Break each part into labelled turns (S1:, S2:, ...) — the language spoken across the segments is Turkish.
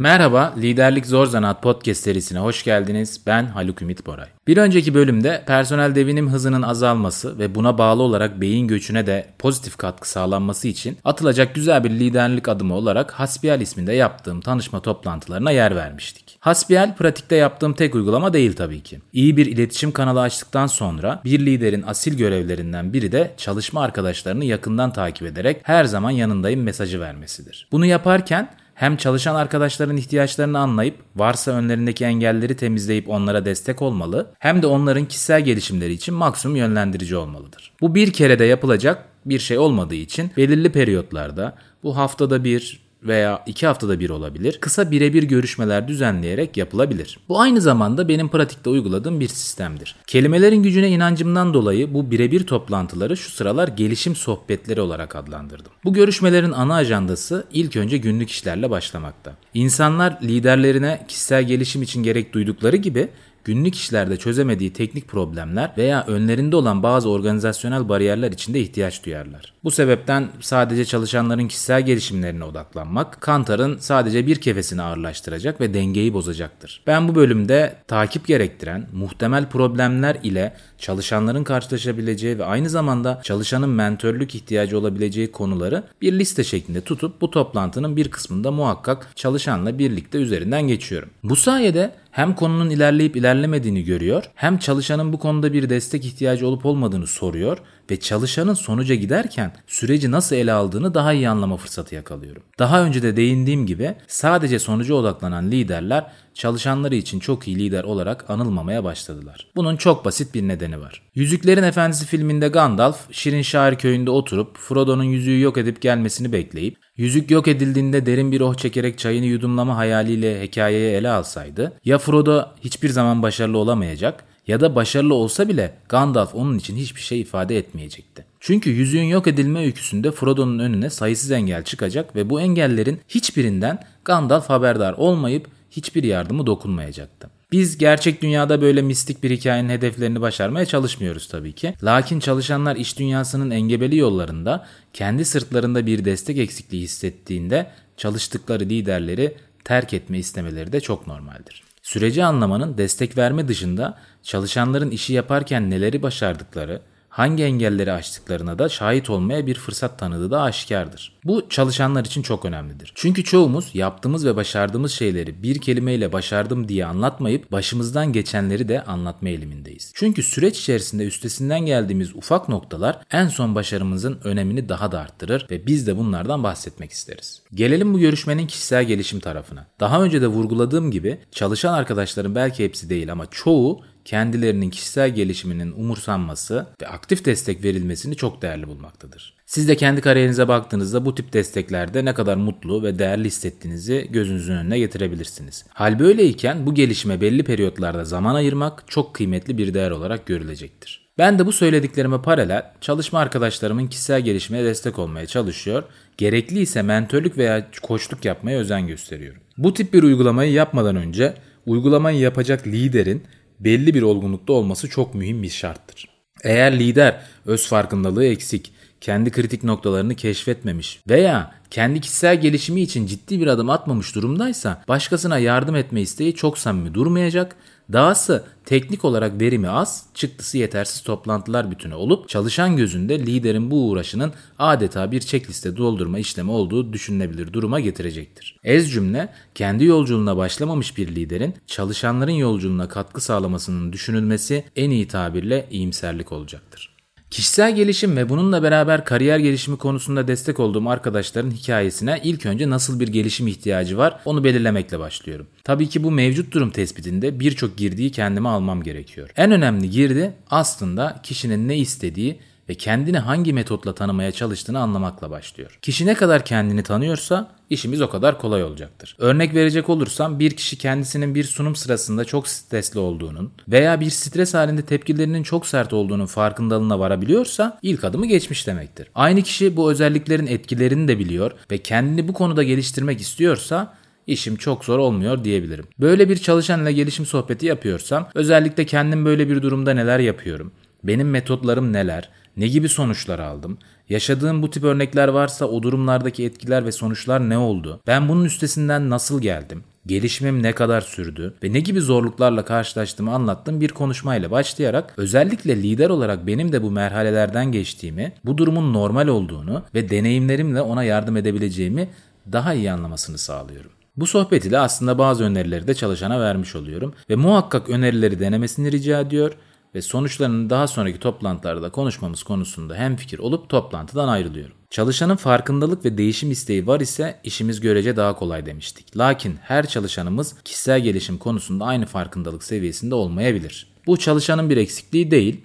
S1: Merhaba, Liderlik Zor Zanaat podcast serisine hoş geldiniz. Ben Haluk Ümit Boray. Bir önceki bölümde personel devinim hızının azalması ve buna bağlı olarak beyin göçüne de pozitif katkı sağlanması için atılacak güzel bir liderlik adımı olarak Hasbihal isminde yaptığım tanışma toplantılarına yer vermiştik. Hasbihal pratikte yaptığım tek uygulama değil tabii ki. İyi bir iletişim kanalı açtıktan sonra bir liderin asil görevlerinden biri de çalışma arkadaşlarını yakından takip ederek her zaman yanındayım mesajı vermesidir. Bunu yaparken hem çalışan arkadaşların ihtiyaçlarını anlayıp varsa önlerindeki engelleri temizleyip onlara destek olmalı hem de onların kişisel gelişimleri için maksimum yönlendirici olmalıdır. Bu bir kere de yapılacak bir şey olmadığı için belirli periyotlarda bu haftada bir veya iki haftada bir olabilir. Kısa birebir görüşmeler düzenleyerek yapılabilir. Bu aynı zamanda benim pratikte uyguladığım bir sistemdir. Kelimelerin gücüne inancımdan dolayı bu birebir toplantıları şu sıralar gelişim sohbetleri olarak adlandırdım. Bu görüşmelerin ana ajandası ilk önce günlük işlerle başlamakta. İnsanlar liderlerine kişisel gelişim için gerek duydukları gibi günlük işlerde çözemediği teknik problemler veya önlerinde olan bazı organizasyonel bariyerler için de ihtiyaç duyarlar. Bu sebepten sadece çalışanların kişisel gelişimlerine odaklanmak, Kantar'ın sadece bir kefesini ağırlaştıracak ve dengeyi bozacaktır. Ben bu bölümde takip gerektiren muhtemel problemler ile çalışanların karşılaşabileceği ve aynı zamanda çalışanın mentörlük ihtiyacı olabileceği konuları bir liste şeklinde tutup bu toplantının bir kısmında muhakkak çalışanla birlikte üzerinden geçiyorum. Bu sayede hem konunun ilerleyip ilerlemediğini görüyor, hem çalışanın bu konuda bir destek ihtiyacı olup olmadığını soruyor ve çalışanın sonuca giderken süreci nasıl ele aldığını daha iyi anlama fırsatı yakalıyorum. Daha önce de değindiğim gibi sadece sonuca odaklanan liderler çalışanları için çok iyi lider olarak anılmamaya başladılar. Bunun çok basit bir nedeni var. Yüzüklerin Efendisi filminde Gandalf, Şirin Şair köyünde oturup Frodo'nun yüzüğü yok edip gelmesini bekleyip Yüzük yok edildiğinde derin bir oh çekerek çayını yudumlama hayaliyle hikayeyi ele alsaydı ya Frodo hiçbir zaman başarılı olamayacak ya da başarılı olsa bile Gandalf onun için hiçbir şey ifade etmeyecekti. Çünkü yüzüğün yok edilme öyküsünde Frodo'nun önüne sayısız engel çıkacak ve bu engellerin hiçbirinden Gandalf haberdar olmayıp hiçbir yardımı dokunmayacaktı. Biz gerçek dünyada böyle mistik bir hikayenin hedeflerini başarmaya çalışmıyoruz tabii ki. Lakin çalışanlar iş dünyasının engebeli yollarında kendi sırtlarında bir destek eksikliği hissettiğinde çalıştıkları liderleri terk etme istemeleri de çok normaldir. Süreci anlamanın destek verme dışında çalışanların işi yaparken neleri başardıkları, hangi engelleri aştıklarına da şahit olmaya bir fırsat tanıdığı da aşikardır. Bu çalışanlar için çok önemlidir. Çünkü çoğumuz yaptığımız ve başardığımız şeyleri bir kelimeyle başardım diye anlatmayıp başımızdan geçenleri de anlatma eğilimindeyiz. Çünkü süreç içerisinde üstesinden geldiğimiz ufak noktalar en son başarımızın önemini daha da arttırır ve biz de bunlardan bahsetmek isteriz. Gelelim bu görüşmenin kişisel gelişim tarafına. Daha önce de vurguladığım gibi çalışan arkadaşların belki hepsi değil ama çoğu kendilerinin kişisel gelişiminin umursanması ve aktif destek verilmesini çok değerli bulmaktadır. Siz de kendi kariyerinize baktığınızda bu tip desteklerde ne kadar mutlu ve değerli hissettiğinizi gözünüzün önüne getirebilirsiniz. Hal böyleyken bu gelişime belli periyotlarda zaman ayırmak çok kıymetli bir değer olarak görülecektir. Ben de bu söylediklerime paralel çalışma arkadaşlarımın kişisel gelişimine destek olmaya çalışıyor, gerekli ise mentörlük veya koçluk yapmaya özen gösteriyorum. Bu tip bir uygulamayı yapmadan önce uygulamayı yapacak liderin belli bir olgunlukta olması çok mühim bir şarttır. Eğer lider öz farkındalığı eksik, kendi kritik noktalarını keşfetmemiş veya kendi kişisel gelişimi için ciddi bir adım atmamış durumdaysa başkasına yardım etme isteği çok samimi durmayacak Dahası teknik olarak verimi az, çıktısı yetersiz toplantılar bütünü olup çalışan gözünde liderin bu uğraşının adeta bir checkliste doldurma işlemi olduğu düşünülebilir duruma getirecektir. Ez cümle kendi yolculuğuna başlamamış bir liderin çalışanların yolculuğuna katkı sağlamasının düşünülmesi en iyi tabirle iyimserlik olacaktır. Kişisel gelişim ve bununla beraber kariyer gelişimi konusunda destek olduğum arkadaşların hikayesine ilk önce nasıl bir gelişim ihtiyacı var onu belirlemekle başlıyorum. Tabii ki bu mevcut durum tespitinde birçok girdiği kendime almam gerekiyor. En önemli girdi aslında kişinin ne istediği ve kendini hangi metotla tanımaya çalıştığını anlamakla başlıyor. Kişi ne kadar kendini tanıyorsa işimiz o kadar kolay olacaktır. Örnek verecek olursam bir kişi kendisinin bir sunum sırasında çok stresli olduğunun veya bir stres halinde tepkilerinin çok sert olduğunun farkındalığına varabiliyorsa ilk adımı geçmiş demektir. Aynı kişi bu özelliklerin etkilerini de biliyor ve kendini bu konuda geliştirmek istiyorsa işim çok zor olmuyor diyebilirim. Böyle bir çalışanla gelişim sohbeti yapıyorsam özellikle kendim böyle bir durumda neler yapıyorum? Benim metotlarım neler? Ne gibi sonuçlar aldım? Yaşadığım bu tip örnekler varsa o durumlardaki etkiler ve sonuçlar ne oldu? Ben bunun üstesinden nasıl geldim? gelişimim ne kadar sürdü ve ne gibi zorluklarla karşılaştığımı anlattığım bir konuşmayla başlayarak özellikle lider olarak benim de bu merhalelerden geçtiğimi, bu durumun normal olduğunu ve deneyimlerimle ona yardım edebileceğimi daha iyi anlamasını sağlıyorum. Bu sohbet ile aslında bazı önerileri de çalışana vermiş oluyorum ve muhakkak önerileri denemesini rica ediyor ve sonuçlarını daha sonraki toplantılarda konuşmamız konusunda hem fikir olup toplantıdan ayrılıyorum. Çalışanın farkındalık ve değişim isteği var ise işimiz görece daha kolay demiştik. Lakin her çalışanımız kişisel gelişim konusunda aynı farkındalık seviyesinde olmayabilir. Bu çalışanın bir eksikliği değil,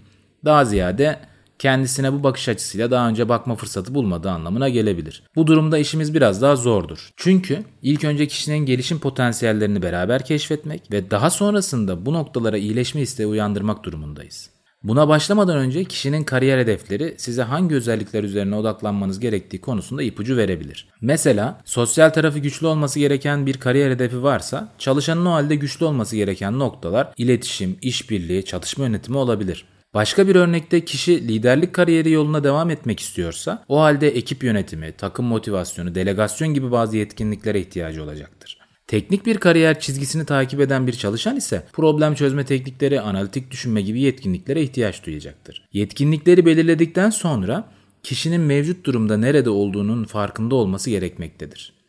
S1: daha ziyade kendisine bu bakış açısıyla daha önce bakma fırsatı bulmadığı anlamına gelebilir. Bu durumda işimiz biraz daha zordur. Çünkü ilk önce kişinin gelişim potansiyellerini beraber keşfetmek ve daha sonrasında bu noktalara iyileşme isteği uyandırmak durumundayız. Buna başlamadan önce kişinin kariyer hedefleri size hangi özellikler üzerine odaklanmanız gerektiği konusunda ipucu verebilir. Mesela sosyal tarafı güçlü olması gereken bir kariyer hedefi varsa çalışanın o halde güçlü olması gereken noktalar iletişim, işbirliği, çatışma yönetimi olabilir. Başka bir örnekte kişi liderlik kariyeri yoluna devam etmek istiyorsa o halde ekip yönetimi, takım motivasyonu, delegasyon gibi bazı yetkinliklere ihtiyacı olacaktır. Teknik bir kariyer çizgisini takip eden bir çalışan ise problem çözme teknikleri, analitik düşünme gibi yetkinliklere ihtiyaç duyacaktır. Yetkinlikleri belirledikten sonra kişinin mevcut durumda nerede olduğunun farkında olması gerekmektedir.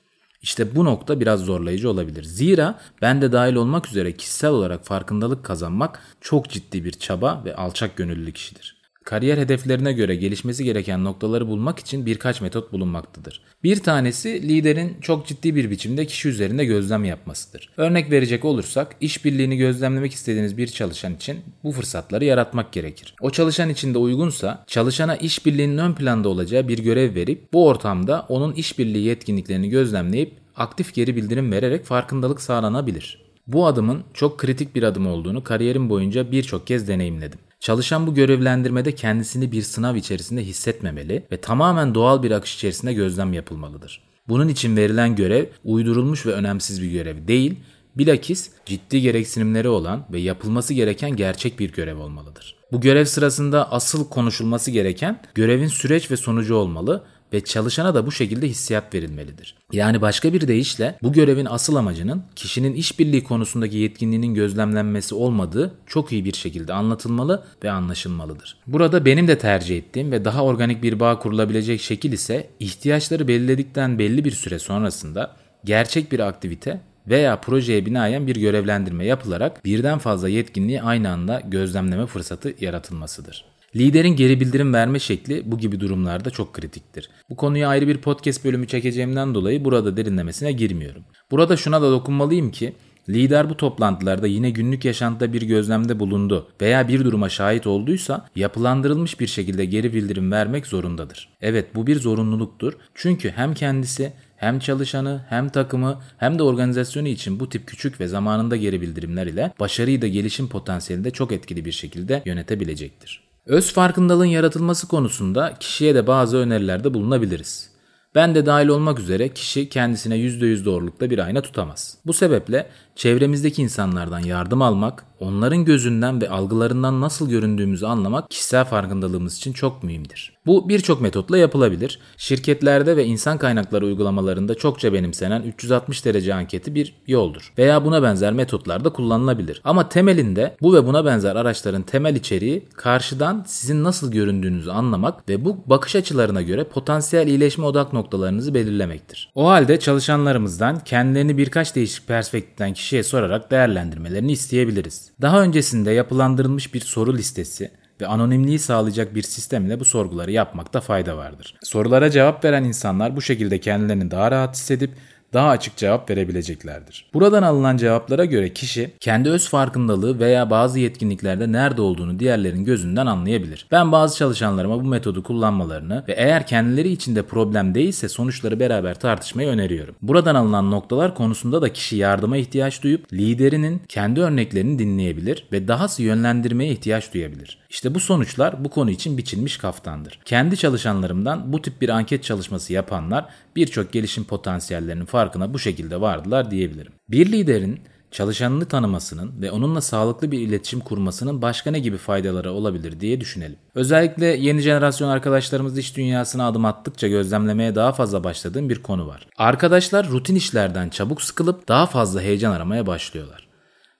S1: İşte bu nokta biraz zorlayıcı olabilir. Zira ben de dahil olmak üzere kişisel olarak farkındalık kazanmak çok ciddi bir çaba ve alçak gönüllülük işidir. Kariyer hedeflerine göre gelişmesi gereken noktaları bulmak için birkaç metot bulunmaktadır. Bir tanesi liderin çok ciddi bir biçimde kişi üzerinde gözlem yapmasıdır. Örnek verecek olursak işbirliğini gözlemlemek istediğiniz bir çalışan için bu fırsatları yaratmak gerekir. O çalışan için de uygunsa çalışana işbirliğinin ön planda olacağı bir görev verip bu ortamda onun işbirliği yetkinliklerini gözlemleyip aktif geri bildirim vererek farkındalık sağlanabilir. Bu adımın çok kritik bir adım olduğunu kariyerim boyunca birçok kez deneyimledim. Çalışan bu görevlendirmede kendisini bir sınav içerisinde hissetmemeli ve tamamen doğal bir akış içerisinde gözlem yapılmalıdır. Bunun için verilen görev uydurulmuş ve önemsiz bir görev değil, bilakis ciddi gereksinimleri olan ve yapılması gereken gerçek bir görev olmalıdır. Bu görev sırasında asıl konuşulması gereken görevin süreç ve sonucu olmalı ve çalışana da bu şekilde hissiyat verilmelidir. Yani başka bir deyişle bu görevin asıl amacının kişinin işbirliği konusundaki yetkinliğinin gözlemlenmesi olmadığı çok iyi bir şekilde anlatılmalı ve anlaşılmalıdır. Burada benim de tercih ettiğim ve daha organik bir bağ kurulabilecek şekil ise ihtiyaçları belirledikten belli bir süre sonrasında gerçek bir aktivite veya projeye binaen bir görevlendirme yapılarak birden fazla yetkinliği aynı anda gözlemleme fırsatı yaratılmasıdır. Liderin geri bildirim verme şekli bu gibi durumlarda çok kritiktir. Bu konuya ayrı bir podcast bölümü çekeceğimden dolayı burada derinlemesine girmiyorum. Burada şuna da dokunmalıyım ki Lider bu toplantılarda yine günlük yaşantıda bir gözlemde bulundu veya bir duruma şahit olduysa yapılandırılmış bir şekilde geri bildirim vermek zorundadır. Evet bu bir zorunluluktur. Çünkü hem kendisi hem çalışanı hem takımı hem de organizasyonu için bu tip küçük ve zamanında geri bildirimler ile başarıyı da gelişim potansiyelini de çok etkili bir şekilde yönetebilecektir. Öz farkındalığın yaratılması konusunda kişiye de bazı önerilerde bulunabiliriz. Ben de dahil olmak üzere kişi kendisine %100 doğrulukta bir ayna tutamaz. Bu sebeple çevremizdeki insanlardan yardım almak, onların gözünden ve algılarından nasıl göründüğümüzü anlamak kişisel farkındalığımız için çok mühimdir. Bu birçok metotla yapılabilir. Şirketlerde ve insan kaynakları uygulamalarında çokça benimsenen 360 derece anketi bir yoldur. Veya buna benzer metotlar da kullanılabilir. Ama temelinde bu ve buna benzer araçların temel içeriği karşıdan sizin nasıl göründüğünüzü anlamak ve bu bakış açılarına göre potansiyel iyileşme odak noktalarınızı belirlemektir. O halde çalışanlarımızdan kendilerini birkaç değişik perspektiften kişiye sorarak değerlendirmelerini isteyebiliriz. Daha öncesinde yapılandırılmış bir soru listesi ve anonimliği sağlayacak bir sistemle bu sorguları yapmakta fayda vardır. Sorulara cevap veren insanlar bu şekilde kendilerini daha rahat hissedip daha açık cevap verebileceklerdir. Buradan alınan cevaplara göre kişi kendi öz farkındalığı veya bazı yetkinliklerde nerede olduğunu diğerlerin gözünden anlayabilir. Ben bazı çalışanlarıma bu metodu kullanmalarını ve eğer kendileri içinde problem değilse sonuçları beraber tartışmayı öneriyorum. Buradan alınan noktalar konusunda da kişi yardıma ihtiyaç duyup liderinin kendi örneklerini dinleyebilir ve dahası yönlendirmeye ihtiyaç duyabilir. İşte bu sonuçlar bu konu için biçilmiş kaftandır. Kendi çalışanlarımdan bu tip bir anket çalışması yapanlar birçok gelişim potansiyellerinin farkına bu şekilde vardılar diyebilirim. Bir liderin çalışanını tanımasının ve onunla sağlıklı bir iletişim kurmasının başka ne gibi faydaları olabilir diye düşünelim. Özellikle yeni jenerasyon arkadaşlarımız iş dünyasına adım attıkça gözlemlemeye daha fazla başladığım bir konu var. Arkadaşlar rutin işlerden çabuk sıkılıp daha fazla heyecan aramaya başlıyorlar.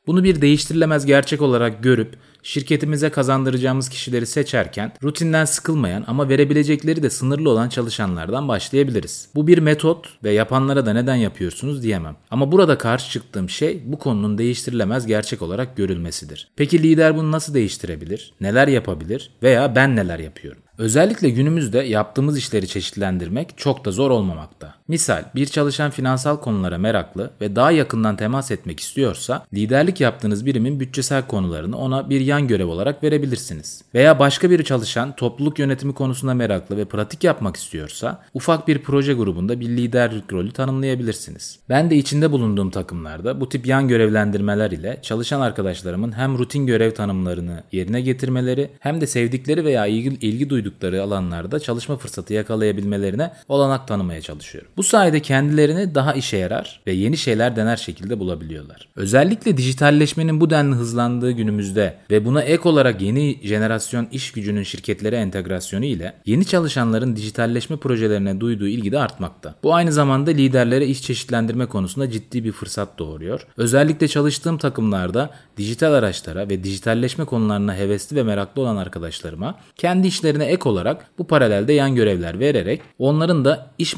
S1: Bunu bir değiştirilemez gerçek olarak görüp şirketimize kazandıracağımız kişileri seçerken rutinden sıkılmayan ama verebilecekleri de sınırlı olan çalışanlardan başlayabiliriz. Bu bir metot ve yapanlara da neden yapıyorsunuz diyemem. Ama burada karşı çıktığım şey bu konunun değiştirilemez gerçek olarak görülmesidir. Peki lider bunu nasıl değiştirebilir? Neler yapabilir? Veya ben neler yapıyorum? Özellikle günümüzde yaptığımız işleri çeşitlendirmek çok da zor olmamakta. Misal bir çalışan finansal konulara meraklı ve daha yakından temas etmek istiyorsa liderlik yaptığınız birimin bütçesel konularını ona bir yan görev olarak verebilirsiniz. Veya başka bir çalışan topluluk yönetimi konusunda meraklı ve pratik yapmak istiyorsa ufak bir proje grubunda bir liderlik rolü tanımlayabilirsiniz. Ben de içinde bulunduğum takımlarda bu tip yan görevlendirmeler ile çalışan arkadaşlarımın hem rutin görev tanımlarını yerine getirmeleri hem de sevdikleri veya ilgi, ilgi duydukları alanlarda çalışma fırsatı yakalayabilmelerine olanak tanımaya çalışıyorum. Bu sayede kendilerini daha işe yarar ve yeni şeyler dener şekilde bulabiliyorlar. Özellikle dijitalleşmenin bu denli hızlandığı günümüzde ve buna ek olarak yeni jenerasyon iş gücünün şirketlere entegrasyonu ile yeni çalışanların dijitalleşme projelerine duyduğu ilgi de artmakta. Bu aynı zamanda liderlere iş çeşitlendirme konusunda ciddi bir fırsat doğuruyor. Özellikle çalıştığım takımlarda dijital araçlara ve dijitalleşme konularına hevesli ve meraklı olan arkadaşlarıma kendi işlerine ek olarak bu paralelde yan görevler vererek onların da iş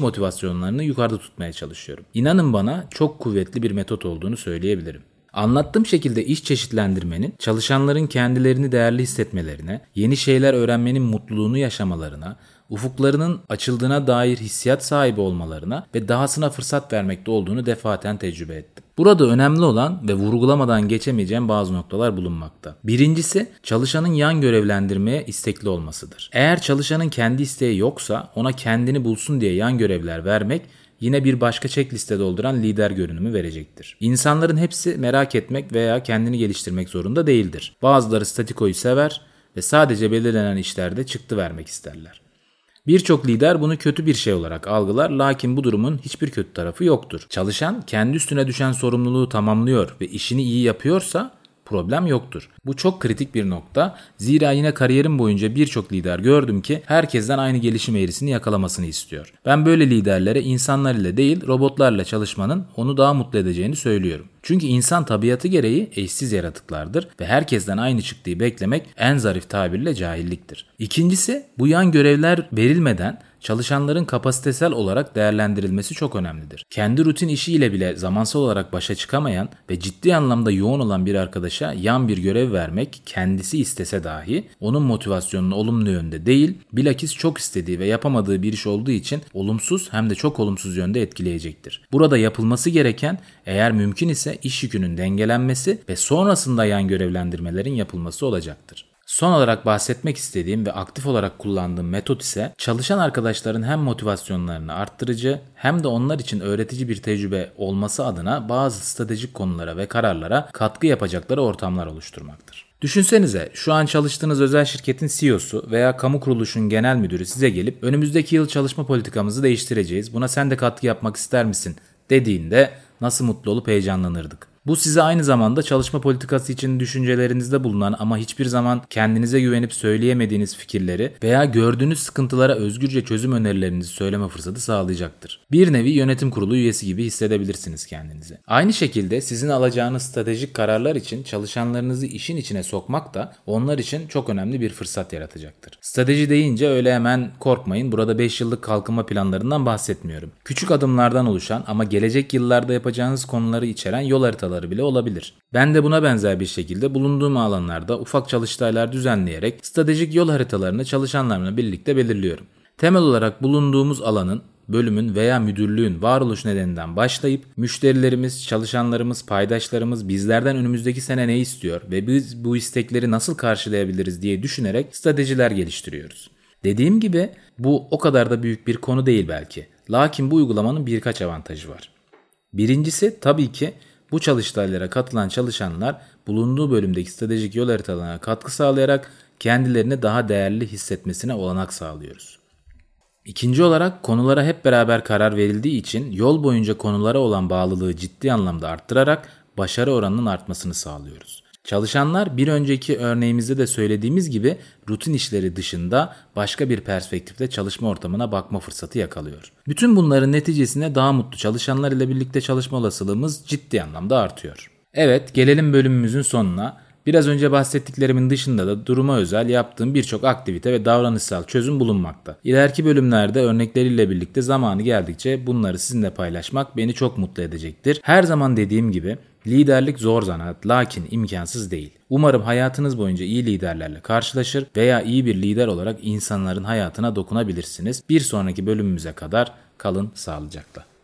S1: motivasyonlarını yukarıda tutmaya çalışıyorum. İnanın bana çok kuvvetli bir metot olduğunu söyleyebilirim. Anlattığım şekilde iş çeşitlendirmenin çalışanların kendilerini değerli hissetmelerine, yeni şeyler öğrenmenin mutluluğunu yaşamalarına, ufuklarının açıldığına dair hissiyat sahibi olmalarına ve dahasına fırsat vermekte olduğunu defaten tecrübe ettim. Burada önemli olan ve vurgulamadan geçemeyeceğim bazı noktalar bulunmakta. Birincisi çalışanın yan görevlendirmeye istekli olmasıdır. Eğer çalışanın kendi isteği yoksa ona kendini bulsun diye yan görevler vermek yine bir başka checkliste dolduran lider görünümü verecektir. İnsanların hepsi merak etmek veya kendini geliştirmek zorunda değildir. Bazıları statikoyu sever ve sadece belirlenen işlerde çıktı vermek isterler. Birçok lider bunu kötü bir şey olarak algılar lakin bu durumun hiçbir kötü tarafı yoktur. Çalışan kendi üstüne düşen sorumluluğu tamamlıyor ve işini iyi yapıyorsa problem yoktur. Bu çok kritik bir nokta. Zira yine kariyerim boyunca birçok lider gördüm ki herkesten aynı gelişim eğrisini yakalamasını istiyor. Ben böyle liderlere insanlar ile değil robotlarla çalışmanın onu daha mutlu edeceğini söylüyorum. Çünkü insan tabiatı gereği eşsiz yaratıklardır ve herkesten aynı çıktığı beklemek en zarif tabirle cahilliktir. İkincisi bu yan görevler verilmeden çalışanların kapasitesel olarak değerlendirilmesi çok önemlidir. Kendi rutin işiyle bile zamansal olarak başa çıkamayan ve ciddi anlamda yoğun olan bir arkadaşa yan bir görev vermek kendisi istese dahi onun motivasyonunu olumlu yönde değil, bilakis çok istediği ve yapamadığı bir iş olduğu için olumsuz hem de çok olumsuz yönde etkileyecektir. Burada yapılması gereken eğer mümkün ise iş yükünün dengelenmesi ve sonrasında yan görevlendirmelerin yapılması olacaktır. Son olarak bahsetmek istediğim ve aktif olarak kullandığım metot ise çalışan arkadaşların hem motivasyonlarını arttırıcı hem de onlar için öğretici bir tecrübe olması adına bazı stratejik konulara ve kararlara katkı yapacakları ortamlar oluşturmaktır. Düşünsenize şu an çalıştığınız özel şirketin CEO'su veya kamu kuruluşun genel müdürü size gelip önümüzdeki yıl çalışma politikamızı değiştireceğiz. Buna sen de katkı yapmak ister misin dediğinde nasıl mutlu olup heyecanlanırdık. Bu size aynı zamanda çalışma politikası için düşüncelerinizde bulunan ama hiçbir zaman kendinize güvenip söyleyemediğiniz fikirleri veya gördüğünüz sıkıntılara özgürce çözüm önerilerinizi söyleme fırsatı sağlayacaktır. Bir nevi yönetim kurulu üyesi gibi hissedebilirsiniz kendinizi. Aynı şekilde sizin alacağınız stratejik kararlar için çalışanlarınızı işin içine sokmak da onlar için çok önemli bir fırsat yaratacaktır. Strateji deyince öyle hemen korkmayın. Burada 5 yıllık kalkınma planlarından bahsetmiyorum. Küçük adımlardan oluşan ama gelecek yıllarda yapacağınız konuları içeren yol haritaları noktaları bile olabilir. Ben de buna benzer bir şekilde bulunduğum alanlarda ufak çalıştaylar düzenleyerek stratejik yol haritalarını çalışanlarla birlikte belirliyorum. Temel olarak bulunduğumuz alanın bölümün veya müdürlüğün varoluş nedeninden başlayıp müşterilerimiz, çalışanlarımız, paydaşlarımız bizlerden önümüzdeki sene ne istiyor ve biz bu istekleri nasıl karşılayabiliriz diye düşünerek stratejiler geliştiriyoruz. Dediğim gibi bu o kadar da büyük bir konu değil belki. Lakin bu uygulamanın birkaç avantajı var. Birincisi tabii ki bu çalıştaylara katılan çalışanlar bulunduğu bölümdeki stratejik yol haritalarına katkı sağlayarak kendilerini daha değerli hissetmesine olanak sağlıyoruz. İkinci olarak konulara hep beraber karar verildiği için yol boyunca konulara olan bağlılığı ciddi anlamda arttırarak başarı oranının artmasını sağlıyoruz. Çalışanlar bir önceki örneğimizde de söylediğimiz gibi rutin işleri dışında başka bir perspektifte çalışma ortamına bakma fırsatı yakalıyor. Bütün bunların neticesinde daha mutlu çalışanlar ile birlikte çalışma olasılığımız ciddi anlamda artıyor. Evet, gelelim bölümümüzün sonuna. Biraz önce bahsettiklerimin dışında da duruma özel yaptığım birçok aktivite ve davranışsal çözüm bulunmakta. İleriki bölümlerde örnekleriyle birlikte zamanı geldikçe bunları sizinle paylaşmak beni çok mutlu edecektir. Her zaman dediğim gibi Liderlik zor zanaat lakin imkansız değil. Umarım hayatınız boyunca iyi liderlerle karşılaşır veya iyi bir lider olarak insanların hayatına dokunabilirsiniz. Bir sonraki bölümümüze kadar kalın sağlıcakla.